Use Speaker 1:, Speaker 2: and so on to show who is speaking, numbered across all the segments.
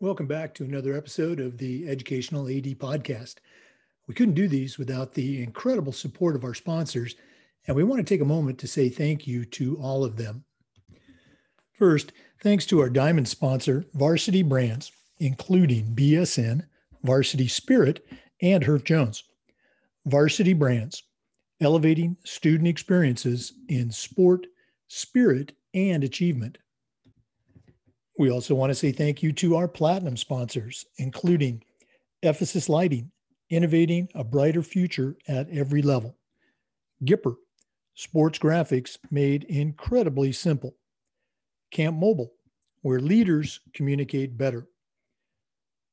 Speaker 1: Welcome back to another episode of the Educational AD Podcast. We couldn't do these without the incredible support of our sponsors, and we want to take a moment to say thank you to all of them. First, thanks to our diamond sponsor, Varsity Brands, including BSN, Varsity Spirit, and Herff Jones. Varsity Brands, elevating student experiences in sport, spirit, and achievement. We also want to say thank you to our platinum sponsors, including Ephesus Lighting, innovating a brighter future at every level. Gipper, sports graphics made incredibly simple. Camp Mobile, where leaders communicate better.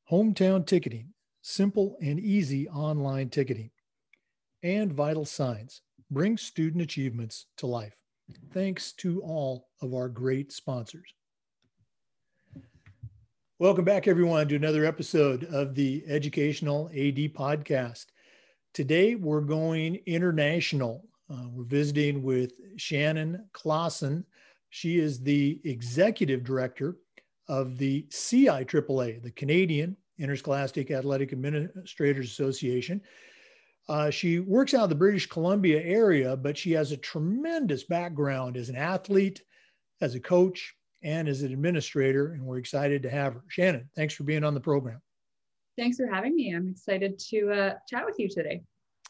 Speaker 1: Hometown Ticketing, simple and easy online ticketing. And Vital Signs, bring student achievements to life. Thanks to all of our great sponsors. Welcome back, everyone, to another episode of the Educational AD Podcast. Today, we're going international. Uh, we're visiting with Shannon Clausen. She is the executive director of the CIAAA, the Canadian Interscholastic Athletic Administrators Association. Uh, she works out of the British Columbia area, but she has a tremendous background as an athlete, as a coach, and as an administrator, and we're excited to have her. Shannon, thanks for being on the program.
Speaker 2: Thanks for having me. I'm excited to uh, chat with you today.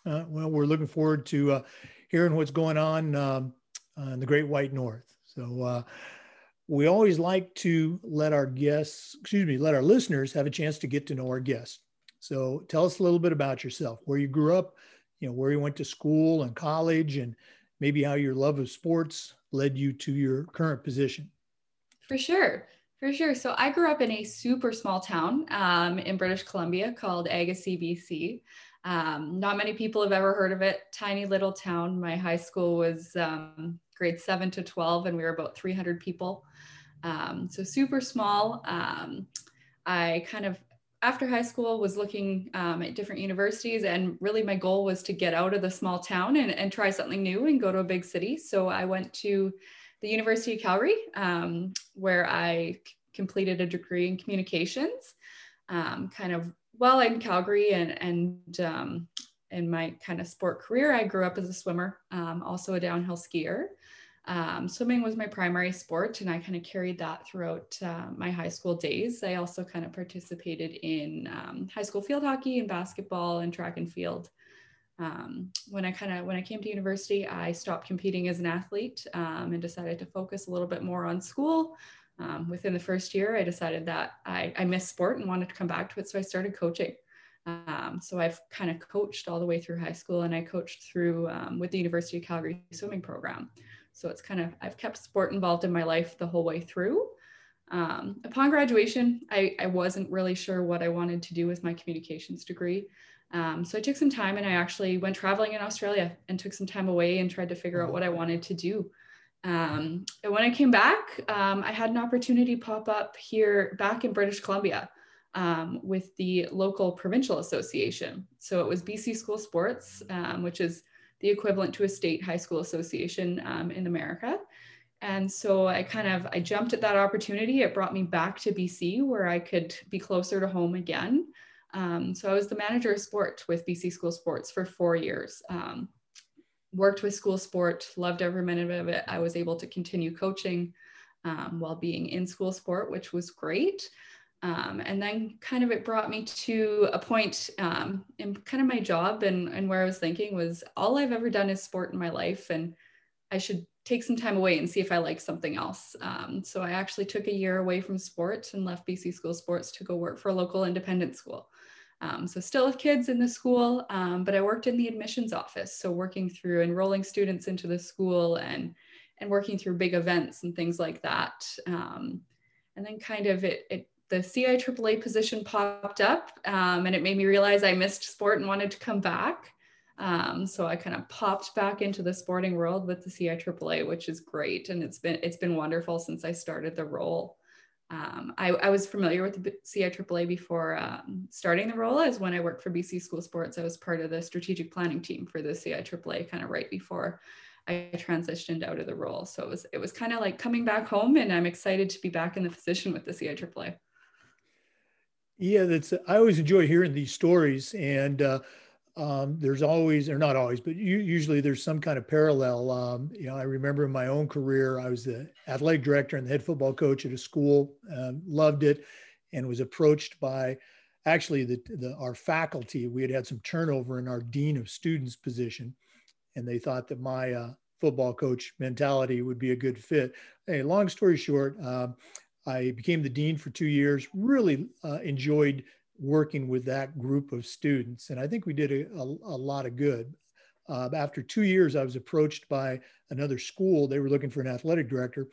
Speaker 1: Uh, well, we're looking forward to uh, hearing what's going on um, in the Great White North. So, uh, we always like to let our guests, excuse me, let our listeners have a chance to get to know our guests. So, tell us a little bit about yourself, where you grew up, you know, where you went to school and college, and maybe how your love of sports led you to your current position.
Speaker 2: For sure. For sure. So I grew up in a super small town um, in British Columbia called Agassiz, BC. Um, not many people have ever heard of it. Tiny little town. My high school was um, grade 7 to 12, and we were about 300 people. Um, so super small. Um, I kind of, after high school, was looking um, at different universities, and really my goal was to get out of the small town and, and try something new and go to a big city. So I went to the University of Calgary, um, where I completed a degree in communications. Um, kind of while in Calgary and and um, in my kind of sport career, I grew up as a swimmer, um, also a downhill skier. Um, swimming was my primary sport, and I kind of carried that throughout uh, my high school days. I also kind of participated in um, high school field hockey and basketball and track and field um, when I kind of when I came to university, I stopped competing as an athlete um, and decided to focus a little bit more on school. Um, within the first year, I decided that I, I missed sport and wanted to come back to it, so I started coaching. Um, so I've kind of coached all the way through high school, and I coached through um, with the University of Calgary swimming program. So it's kind of I've kept sport involved in my life the whole way through. Um, upon graduation, I, I wasn't really sure what I wanted to do with my communications degree. Um, so I took some time and I actually went traveling in Australia and took some time away and tried to figure out what I wanted to do. Um, and when I came back, um, I had an opportunity pop up here back in British Columbia um, with the local provincial association. So it was BC School Sports, um, which is the equivalent to a state high school association um, in America. And so I kind of I jumped at that opportunity. It brought me back to BC where I could be closer to home again. Um, so I was the manager of sport with BC School Sports for four years. Um, worked with school sport, loved every minute of it. I was able to continue coaching um, while being in school sport, which was great. Um, and then kind of it brought me to a point um, in kind of my job and, and where I was thinking was all I've ever done is sport in my life and I should take some time away and see if I like something else. Um, so I actually took a year away from sports and left BC School Sports to go work for a local independent school. Um, so still with kids in the school, um, but I worked in the admissions office. So working through enrolling students into the school and, and working through big events and things like that. Um, and then kind of it, it the CIAAA position popped up um, and it made me realize I missed sport and wanted to come back. Um, so I kind of popped back into the sporting world with the CIAAA, which is great. And it's been, it's been wonderful since I started the role. Um, I, I, was familiar with the CIAAA before um, starting the role as when I worked for BC School Sports. I was part of the strategic planning team for the CIAAA kind of right before I transitioned out of the role. So it was it was kind of like coming back home, and I'm excited to be back in the position with the CIAAA.
Speaker 1: Yeah, that's. I always enjoy hearing these stories, and uh, um, there's always, or not always, but usually there's some kind of parallel. Um, you know, I remember in my own career, I was the athletic director and the head football coach at a school, uh, loved it, and was approached by actually the, the our faculty. We had had some turnover in our dean of students position, and they thought that my uh, football coach mentality would be a good fit. Hey, long story short, uh, I became the dean for two years. Really uh, enjoyed working with that group of students. And I think we did a, a, a lot of good. Uh, after two years, I was approached by another school. They were looking for an athletic director.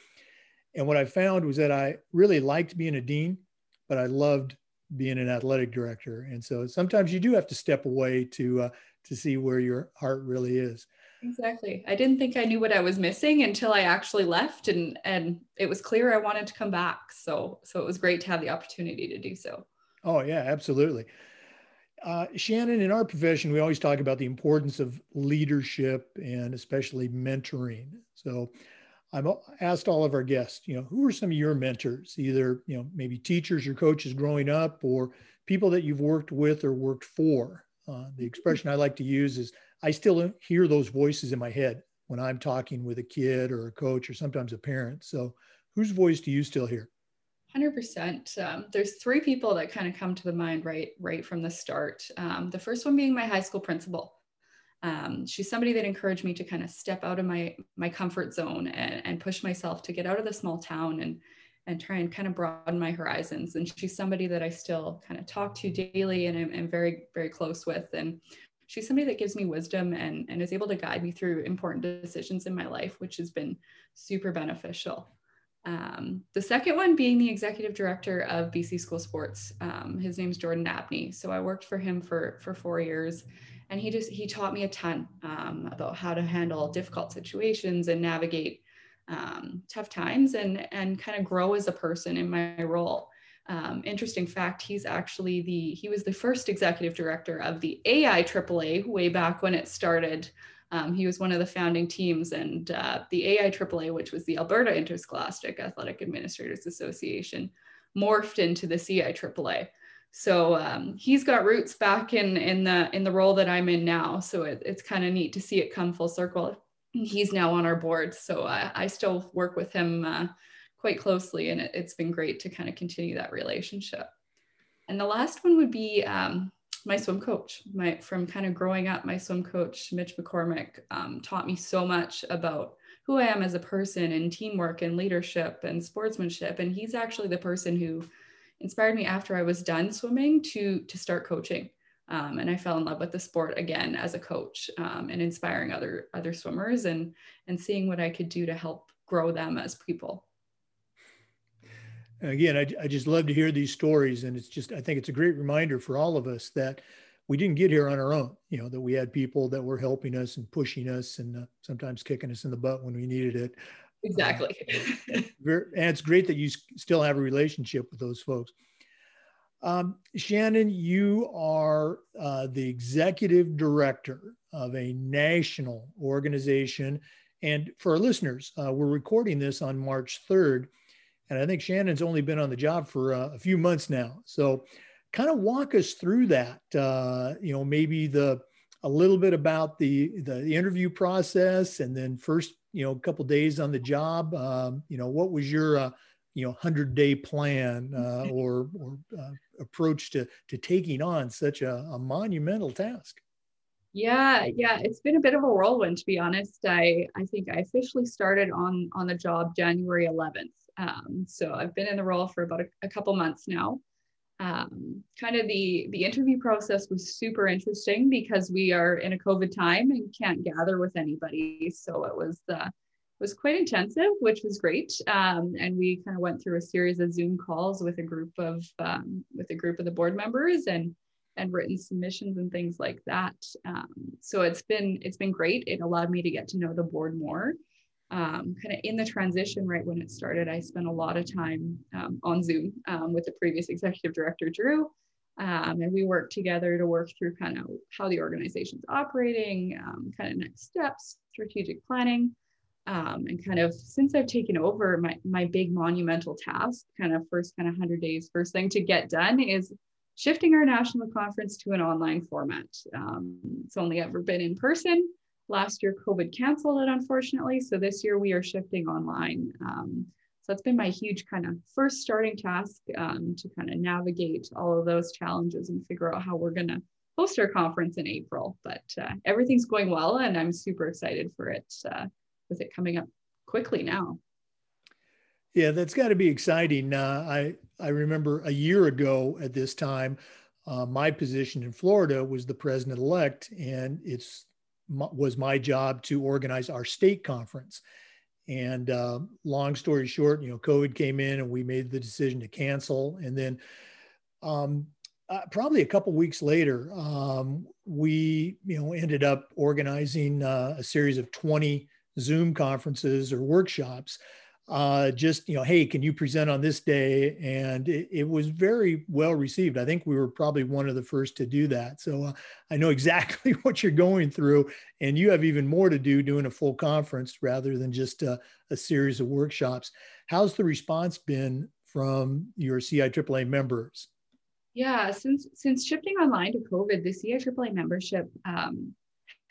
Speaker 1: And what I found was that I really liked being a dean, but I loved being an athletic director. And so sometimes you do have to step away to uh, to see where your heart really is.
Speaker 2: Exactly. I didn't think I knew what I was missing until I actually left and and it was clear I wanted to come back. So so it was great to have the opportunity to do so.
Speaker 1: Oh, yeah, absolutely. Uh, Shannon, in our profession, we always talk about the importance of leadership and especially mentoring. So I've asked all of our guests, you know, who are some of your mentors, either, you know, maybe teachers or coaches growing up or people that you've worked with or worked for? Uh, the expression I like to use is I still hear those voices in my head when I'm talking with a kid or a coach or sometimes a parent. So whose voice do you still hear?
Speaker 2: 100%. Um, there's three people that kind of come to the mind right right from the start. Um, the first one being my high school principal. Um, she's somebody that encouraged me to kind of step out of my my comfort zone and, and push myself to get out of the small town and and try and kind of broaden my horizons. And she's somebody that I still kind of talk to daily and am, am very very close with. And she's somebody that gives me wisdom and and is able to guide me through important decisions in my life, which has been super beneficial. Um, the second one being the executive director of BC School Sports. Um, his name's Jordan Abney. So I worked for him for for four years, and he just he taught me a ton um, about how to handle difficult situations and navigate um, tough times and and kind of grow as a person in my role. Um, interesting fact: he's actually the he was the first executive director of the AI AAA way back when it started. Um, he was one of the founding teams, and uh, the AI AAA, which was the Alberta Interscholastic Athletic Administrators Association, morphed into the CI AAA. So um, he's got roots back in in the in the role that I'm in now. So it, it's kind of neat to see it come full circle. He's now on our board, so I, I still work with him uh, quite closely, and it, has been great to kind of continue that relationship. And the last one would be um, my swim coach. My from kind of growing up my swim coach mitch mccormick um, taught me so much about who i am as a person and teamwork and leadership and sportsmanship. And he's actually the person who inspired me after i was done swimming to to start coaching. Um, and i fell in love with the sport again as a coach um, and inspiring other other swimmers and and seeing what i could do to help grow them as people
Speaker 1: again, I, I just love to hear these stories. And it's just, I think it's a great reminder for all of us that we didn't get here on our own, you know, that we had people that were helping us and pushing us and uh, sometimes kicking us in the butt when we needed it.
Speaker 2: Exactly.
Speaker 1: Uh, and it's great that you still have a relationship with those folks. Um, Shannon, you are uh, the executive director of a national organization. And for our listeners, uh, we're recording this on March 3rd. And I think Shannon's only been on the job for uh, a few months now. So, kind of walk us through that. Uh, you know, maybe the a little bit about the, the, interview process, and then first, you know, a couple days on the job. Um, you know, what was your uh, you know hundred day plan uh, or or uh, approach to to taking on such a, a monumental task?
Speaker 2: Yeah, yeah, it's been a bit of a whirlwind to be honest. I I think I officially started on on the job January 11th. Um, so I've been in the role for about a, a couple months now. Um, kind of the the interview process was super interesting because we are in a COVID time and can't gather with anybody. So it was uh, was quite intensive, which was great. Um, and we kind of went through a series of Zoom calls with a group of um, with a group of the board members and and written submissions and things like that. Um, so it's been it's been great. It allowed me to get to know the board more um, kind of in the transition right when it started, I spent a lot of time um, on Zoom um, with the previous executive director, Drew. Um, and we worked together to work through kind of how the organization's operating, um, kind of next steps, strategic planning. Um, and kind of since I've taken over, my, my big monumental task, kind of first kind of 100 days, first thing to get done is shifting our national conference to an online format. It's only ever been in person. Last year, COVID canceled it, unfortunately. So this year we are shifting online. Um, so that's been my huge kind of first starting task um, to kind of navigate all of those challenges and figure out how we're going to host our conference in April. But uh, everything's going well, and I'm super excited for it uh, with it coming up quickly now.
Speaker 1: Yeah, that's got to be exciting. Uh, I I remember a year ago at this time, uh, my position in Florida was the president elect, and it's was my job to organize our state conference. And uh, long story short, you know, COVID came in, and we made the decision to cancel. And then, um, uh, probably a couple weeks later, um, we you know ended up organizing uh, a series of twenty Zoom conferences or workshops uh, just you know hey can you present on this day? And it, it, was very well received. I think we were probably one of the first to do that. So uh, i know exactly what you're going through and you have even more to do doing a full conference rather than just a, a series of workshops. How's the response been from your ciaa members?
Speaker 2: Yeah since since shifting online to covid the ciaa membership um,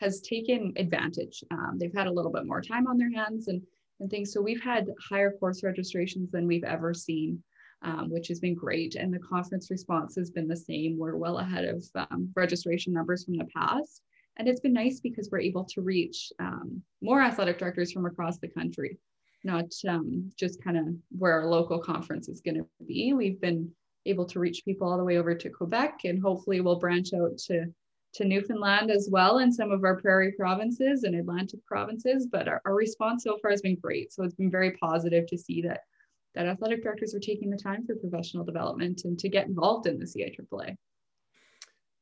Speaker 2: has taken advantage. Um, they've had a little bit more time on their hands and and things. So we've had higher course registrations than we've ever seen, um, which has been great. And the conference response has been the same. We're well ahead of um, registration numbers from the past. And it's been nice because we're able to reach um, more athletic directors from across the country, not um, just kind of where our local conference is going to be. We've been able to reach people all the way over to Quebec, and hopefully we'll branch out to to Newfoundland as well in some of our prairie provinces and Atlantic provinces. But our, our, response so far has been great. So it's been very positive to see that that athletic directors are taking the time for professional development and to get involved in the CIAAA.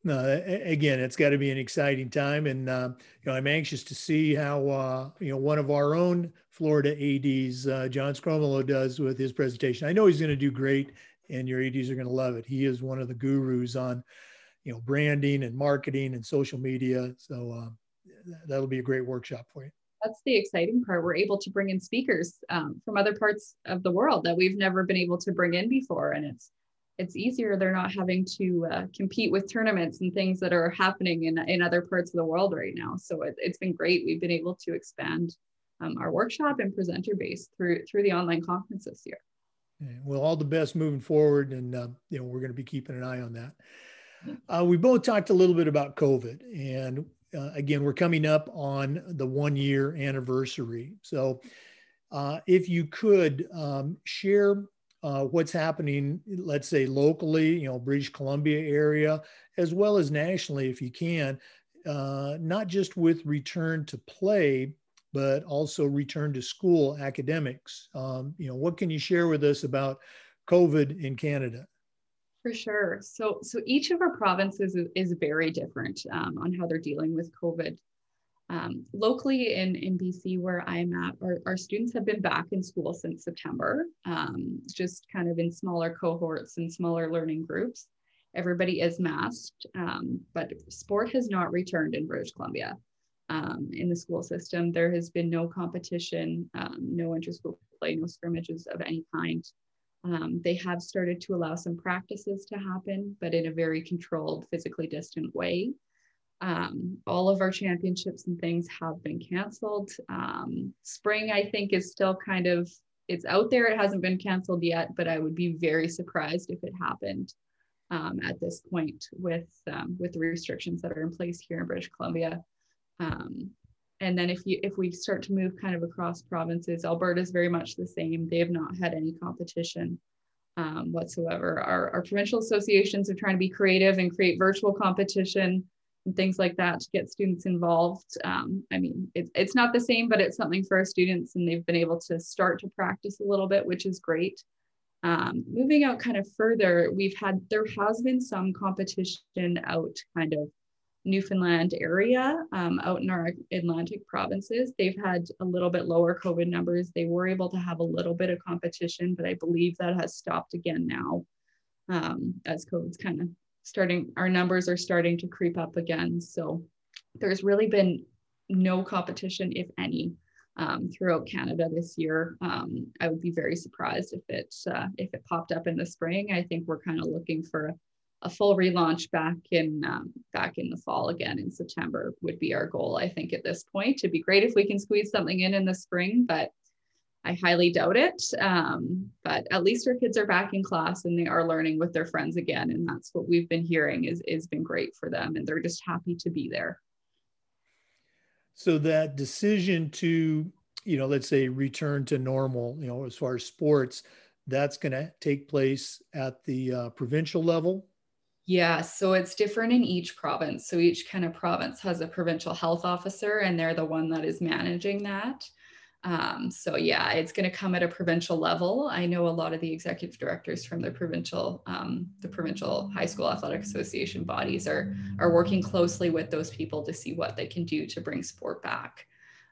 Speaker 1: No, again, it's got to be an exciting time, and uh, you know I'm anxious to see how uh, you know one of our own Florida ads, uh, John Scromolo, does with his presentation. I know he's going to do great, and your ads are going to love it. He is one of the gurus on you know branding and marketing and social media. So uh, that'll be a great workshop for you.
Speaker 2: That's the exciting part. We're able to bring in speakers um, from other parts of the world that we've never been able to bring in before, and it's it's easier. They're not having to uh, compete with tournaments and things that are happening in, in other parts of the world right now. So it, has been great. We've been able to expand um, our workshop and presenter base through through the online conference this year.
Speaker 1: Well, all the best moving forward, and uh, you know we're going to be keeping an eye on that. Uh, we both talked a little bit about COVID, and uh, again, we're coming up on the one year anniversary. So, uh, if you could um, share uh, what's happening, let's say locally, you know, British Columbia area, as well as nationally, if you can, uh, not just with return to play, but also return to school academics. Um, you know, what can you share with us about COVID in Canada?
Speaker 2: For sure. So, so each of our provinces is, very different um, on how they're dealing with COVID. Um, locally in, in BC, where I'm at, our, our students have been back in school since September, um, just kind of in smaller cohorts and smaller learning groups. Everybody is masked, um, but sport has not returned in British Columbia. Um, in the school system, there has been no competition, um, no inter-school play, no scrimmages of any kind. Um, they have started to allow some practices to happen, but in a very controlled, physically distant way. Um, all of our championships and things have been canceled. Um, spring, I think, is still kind of it's out there. It hasn't been canceled yet, but I would be very surprised if it happened um, at this point with um, with the restrictions that are in place here in British Columbia. Um, and then if you if we start to move kind of across provinces alberta is very much the same. They have not had any competition um, whatsoever. Our, our provincial associations are trying to be creative and create virtual competition and things like that to get students involved. Um, i mean it, it's not the same but it's something for our students and they've been able to start to practice a little bit which is great. Um, moving out kind of further we've had there has been some competition out kind of Newfoundland area um, out in our Atlantic provinces, they've had a little bit lower COVID numbers. They were able to have a little bit of competition, but I believe that has stopped again now um, as COVID's kind of starting our numbers are starting to creep up again. So there's really been no competition, if any, um, throughout Canada this year. Um, I would be very surprised if it uh, if it popped up in the spring. I think we're kind of looking for a, full relaunch back in um, back in the fall again in September would be our goal. I think at this point, it'd be great if we can squeeze something in in the spring, but I highly doubt it. Um, but at least our kids are back in class and they are learning with their friends again, and that's what we've been hearing is is been great for them, and they're just happy to be there.
Speaker 1: So that decision to, you know, let's say return to normal, you know, as far as sports, that's going to take place at the uh, provincial level.
Speaker 2: Yeah, so it's different in each province. So each kind of province has a provincial health officer, and they're the one that is managing that. Um, so yeah, it's going to come at a provincial level. I know a lot of the executive directors from the provincial, um, the provincial high school athletic association bodies are are working closely with those people to see what they can do to bring sport back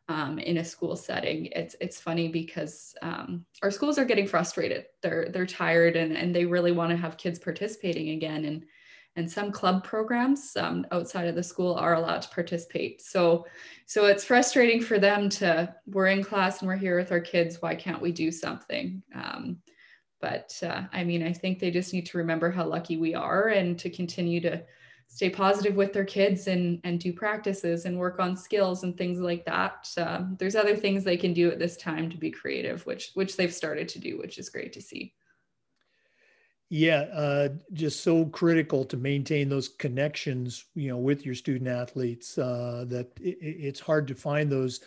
Speaker 2: um, in a school setting. It's it's funny because um, our schools are getting frustrated. They're they're tired and and they really want to have kids participating again and and some club programs um, outside of the school are allowed to participate. So, so it's frustrating for them to we're in class and we're here with our kids. Why can't we do something? Um, but uh, I mean, I think they just need to remember how lucky we are and to continue to stay positive with their kids and and do practices and work on skills and things like that. Um, there's other things they can do at this time to be creative, which which they've started to do, which is great to see.
Speaker 1: Yeah, uh, just so critical to maintain those connections, you know, with your student athletes. Uh, that it, it's hard to find those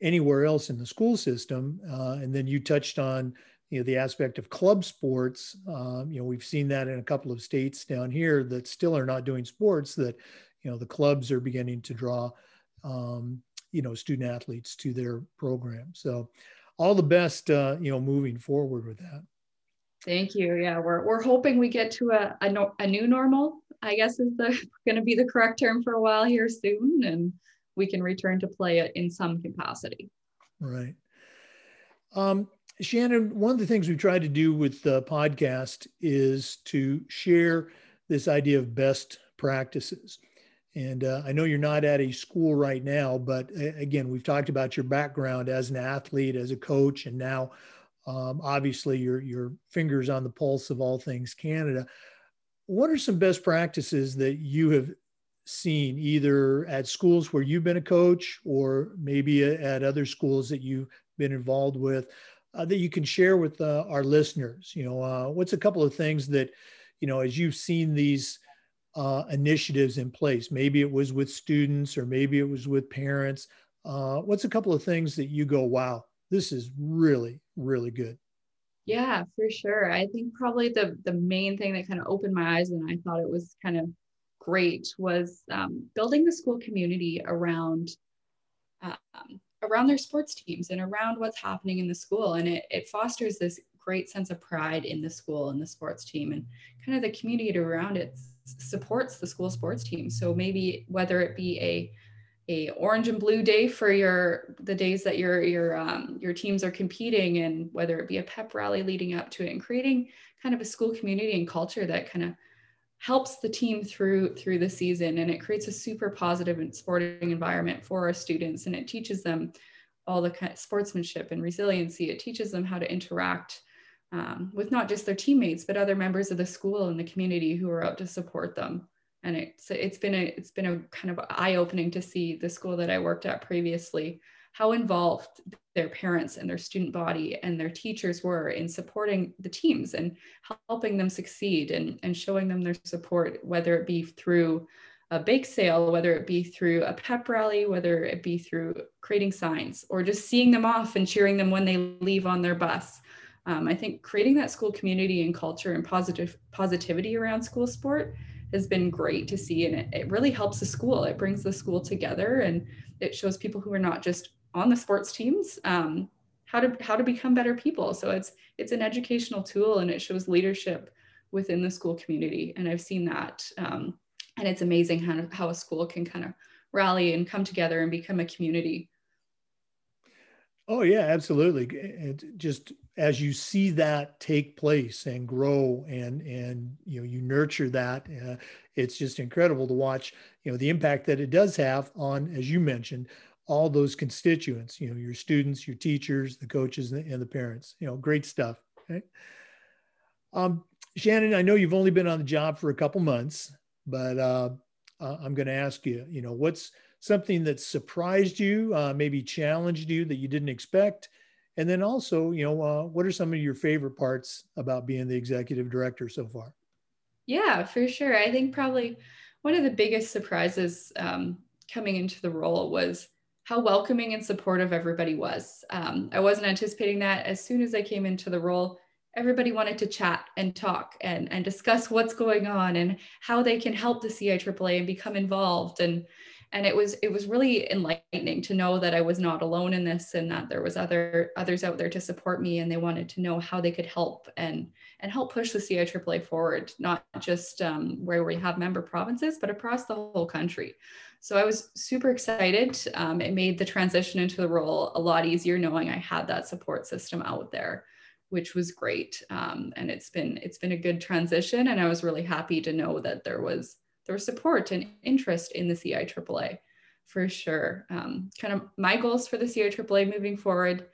Speaker 1: anywhere else in the school system. Uh, and then you touched on, you know, the aspect of club sports. Um, you know, we've seen that in a couple of states down here that still are not doing sports. That you know, the clubs are beginning to draw, um, you know, student athletes to their program. So, all the best, uh, you know, moving forward with that.
Speaker 2: Thank you. Yeah, we're, we're hoping we get to a, a, no, a new normal, I guess is the going to be the correct term for a while here soon. And we can return to play it in some capacity.
Speaker 1: Right. Um, Shannon, one of the things we've tried to do with the podcast is to share this idea of best practices. And uh, I know you're not at a school right now, but uh, again, we've talked about your background as an athlete, as a coach, and now um, obviously, your your fingers on the pulse of all things Canada. What are some best practices that you have seen either at schools where you've been a coach or maybe at other schools that you've been involved with uh, that you can share with uh, our listeners? You know, uh, what's a couple of things that, you know, as you've seen these uh, initiatives in place, maybe it was with students or maybe it was with parents. Uh, what's a couple of things that you go, wow, this is really, really good.
Speaker 2: Yeah, for sure. I think probably the the main thing that kind of opened my eyes and I thought it was kind of great was um, building the school community around um, around their sports teams and around what's happening in the school, and it it fosters this great sense of pride in the school and the sports team, and kind of the community around it supports the school sports team. So maybe whether it be a a orange and blue day for your the days that your your um, your teams are competing and whether it be a pep rally leading up to it and creating kind of a school community and culture that kind of helps the team through through the season. And it creates a super positive and sporting environment for our students and it teaches them all the kind of sportsmanship and resiliency. It teaches them how to interact um, with not just their teammates but other members of the school and the community who are out to support them and it's it's been a it's been a kind of eye opening to see the school that I worked at previously how involved their parents and their student body and their teachers were in supporting the teams and helping them succeed and, and showing them their support, whether it be through a bake sale, whether it be through a pep rally, whether it be through creating signs or just seeing them off and cheering them when they leave on their bus. Um, I think creating that school community and culture and positive positivity around school sport has been great to see and it, it really helps the school. It brings the school together and it shows people who are not just on the sports teams um, how to how to become better people. So it's it's an educational tool and it shows leadership within the school community and i've seen that um, and it's amazing how, how a school can kind of rally and come together and become a community
Speaker 1: Oh yeah, absolutely. It just as you see that take place and grow and and you know you nurture that, uh, it's just incredible to watch. You know the impact that it does have on, as you mentioned, all those constituents. You know your students, your teachers, the coaches, and the parents. You know, great stuff. Okay. Um, Shannon, I know you've only been on the job for a couple months, but uh, I'm going to ask you. You know, what's something that surprised you, uh, maybe challenged you that you didn't expect? And then also, you know, uh, what are some of your favorite parts about being the executive director so far?
Speaker 2: Yeah, for sure. I think probably one of the biggest surprises um, coming into the role was how welcoming and supportive everybody was. Um, I wasn't anticipating that. As soon as I came into the role, everybody wanted to chat and talk and, and discuss what's going on and how they can help the CIAAA and become involved. And and it was it was really enlightening to know that I was not alone in this and that there was other others out there to support me and they wanted to know how they could help and and help push the CIAAA forward, not just um, where we have member provinces, but across the whole country. So I was super excited. Um, it made the transition into the role a lot easier knowing I had that support system out there which was great um, and it's been it's been a good transition and i was really happy to know that there was there was support and interest in the CIAAA for sure. Um, kind of my goals for the CIAAA moving forward,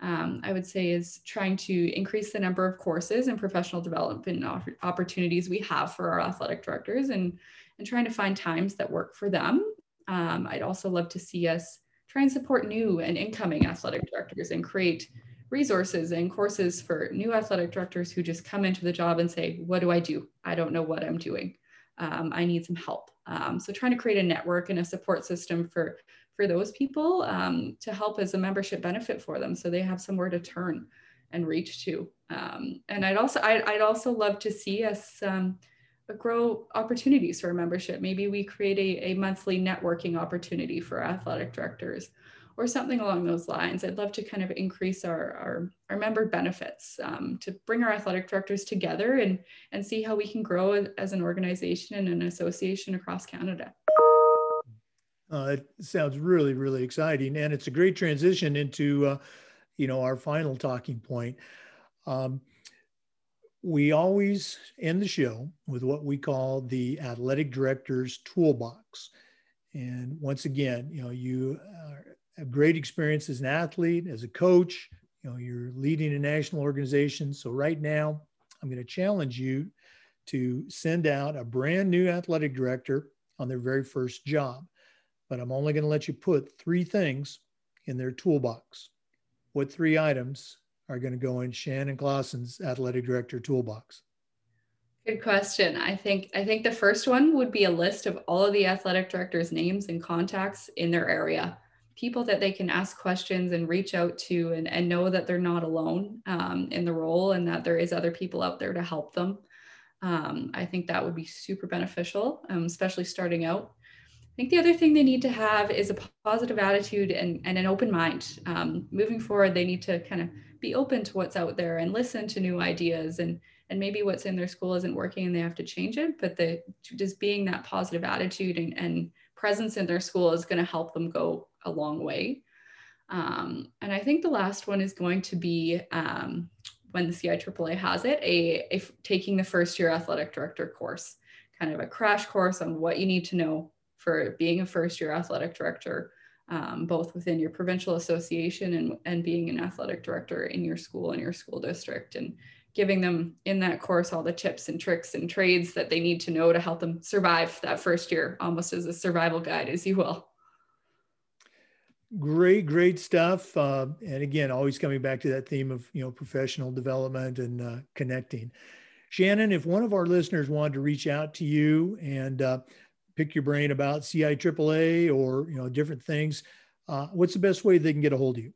Speaker 2: um, I would say, is trying to increase the number of courses and professional development opportunities we have for our athletic directors and, and trying to find times that work for them. Um, I'd also love to see us try and support new and incoming athletic directors and create resources and courses for new athletic directors who just come into the job and say, What do I do? I don't know what I'm doing um, I need some help. Um, so trying to create a network and a support system for for those people um, to help as a membership benefit for them, so they have somewhere to turn and reach to. Um, and I'd also I'd, I'd, also love to see us um, grow opportunities for membership. Maybe we create a, a monthly networking opportunity for athletic directors or something along those lines. I'd love to kind of increase our, our, our member benefits um, to bring our athletic directors together and, and see how we can grow as an organization and an association across Canada.
Speaker 1: Uh, it sounds really, really exciting. And it's a great transition into, uh, you know, our final talking point. Um, we always end the show with what we call the athletic director's toolbox. And once again, you know, you are have great experience as an athlete, as a coach. You know, you're leading a national organization. So right now, I'm going to challenge you to send out a brand new athletic director on their very first job. But I'm only going to let you put three things in their toolbox. What three items are going to go in Shannon Clausen's athletic director toolbox?
Speaker 2: Good question. I think I think the first one would be a list of all of the athletic directors' names and contacts in their area people that they can ask questions and reach out to and, and know that they're not alone um, in the role and that there is other people out there to help them. Um, I think that would be super beneficial, um, especially starting out. I think the other thing they need to have is a positive attitude and, and an open mind. Um, moving forward, they need to kind of be open to what's out there and listen to new ideas and and maybe what's in their school isn't working and they have to change it. But the just being that positive attitude and, and presence in their school is going to help them go a long way. Um, and I think the last one is going to be um, when the CIAAA has it, a, taking the first year athletic director course, kind of a crash course on what you need to know for being a first year athletic director, um, both within your provincial association and, and being an athletic director in your school and your school district. And giving them in that course all the tips and tricks and trades that they need to know to help them survive that first year, almost as a survival guide, as you will.
Speaker 1: Great, great stuff. Uh, and again, always coming back to that theme of you know professional development and uh, connecting. Shannon, if one of our listeners wanted to reach out to you and uh, pick your brain about CIAAA or you know different things, uh, what's the best way they can get a hold of you?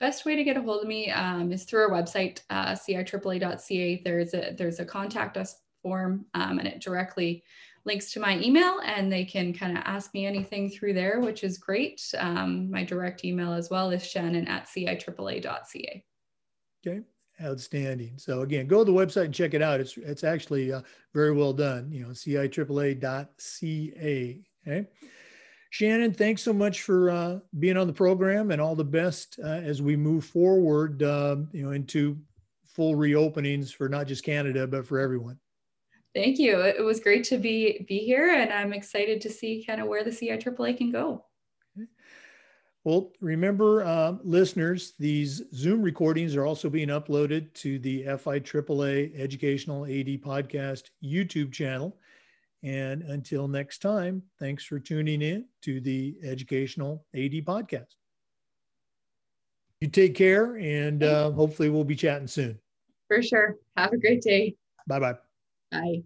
Speaker 2: best way to get a hold of me um, is through our website, uh, ciaaa.ca. There's a there's a contact us form, um, and it directly links to my email, and they can kind of ask me anything through there, which is great. Um, my direct email as well is shannon at ciaaa.ca.
Speaker 1: Okay, outstanding. So again, go to the website and check it out. It's it's actually uh, very well done. You know, ciaaa.ca. Okay. Shannon, thanks so much for uh, being on the program and all the best uh, as we move forward, uh, you know, into full reopenings for not just Canada, but for everyone.
Speaker 2: Thank you. It was great to be be here, and I'm excited to see kind of where the CIAAA can go.
Speaker 1: Well, remember, uh, listeners, these Zoom recordings are also being uploaded to the FIAAA Educational AD Podcast YouTube channel. And until next time, thanks for tuning in to the Educational AD Podcast. You take care, and uh, hopefully, we'll be chatting soon.
Speaker 2: For sure. Have a great day.
Speaker 1: Bye-bye.
Speaker 2: Bye.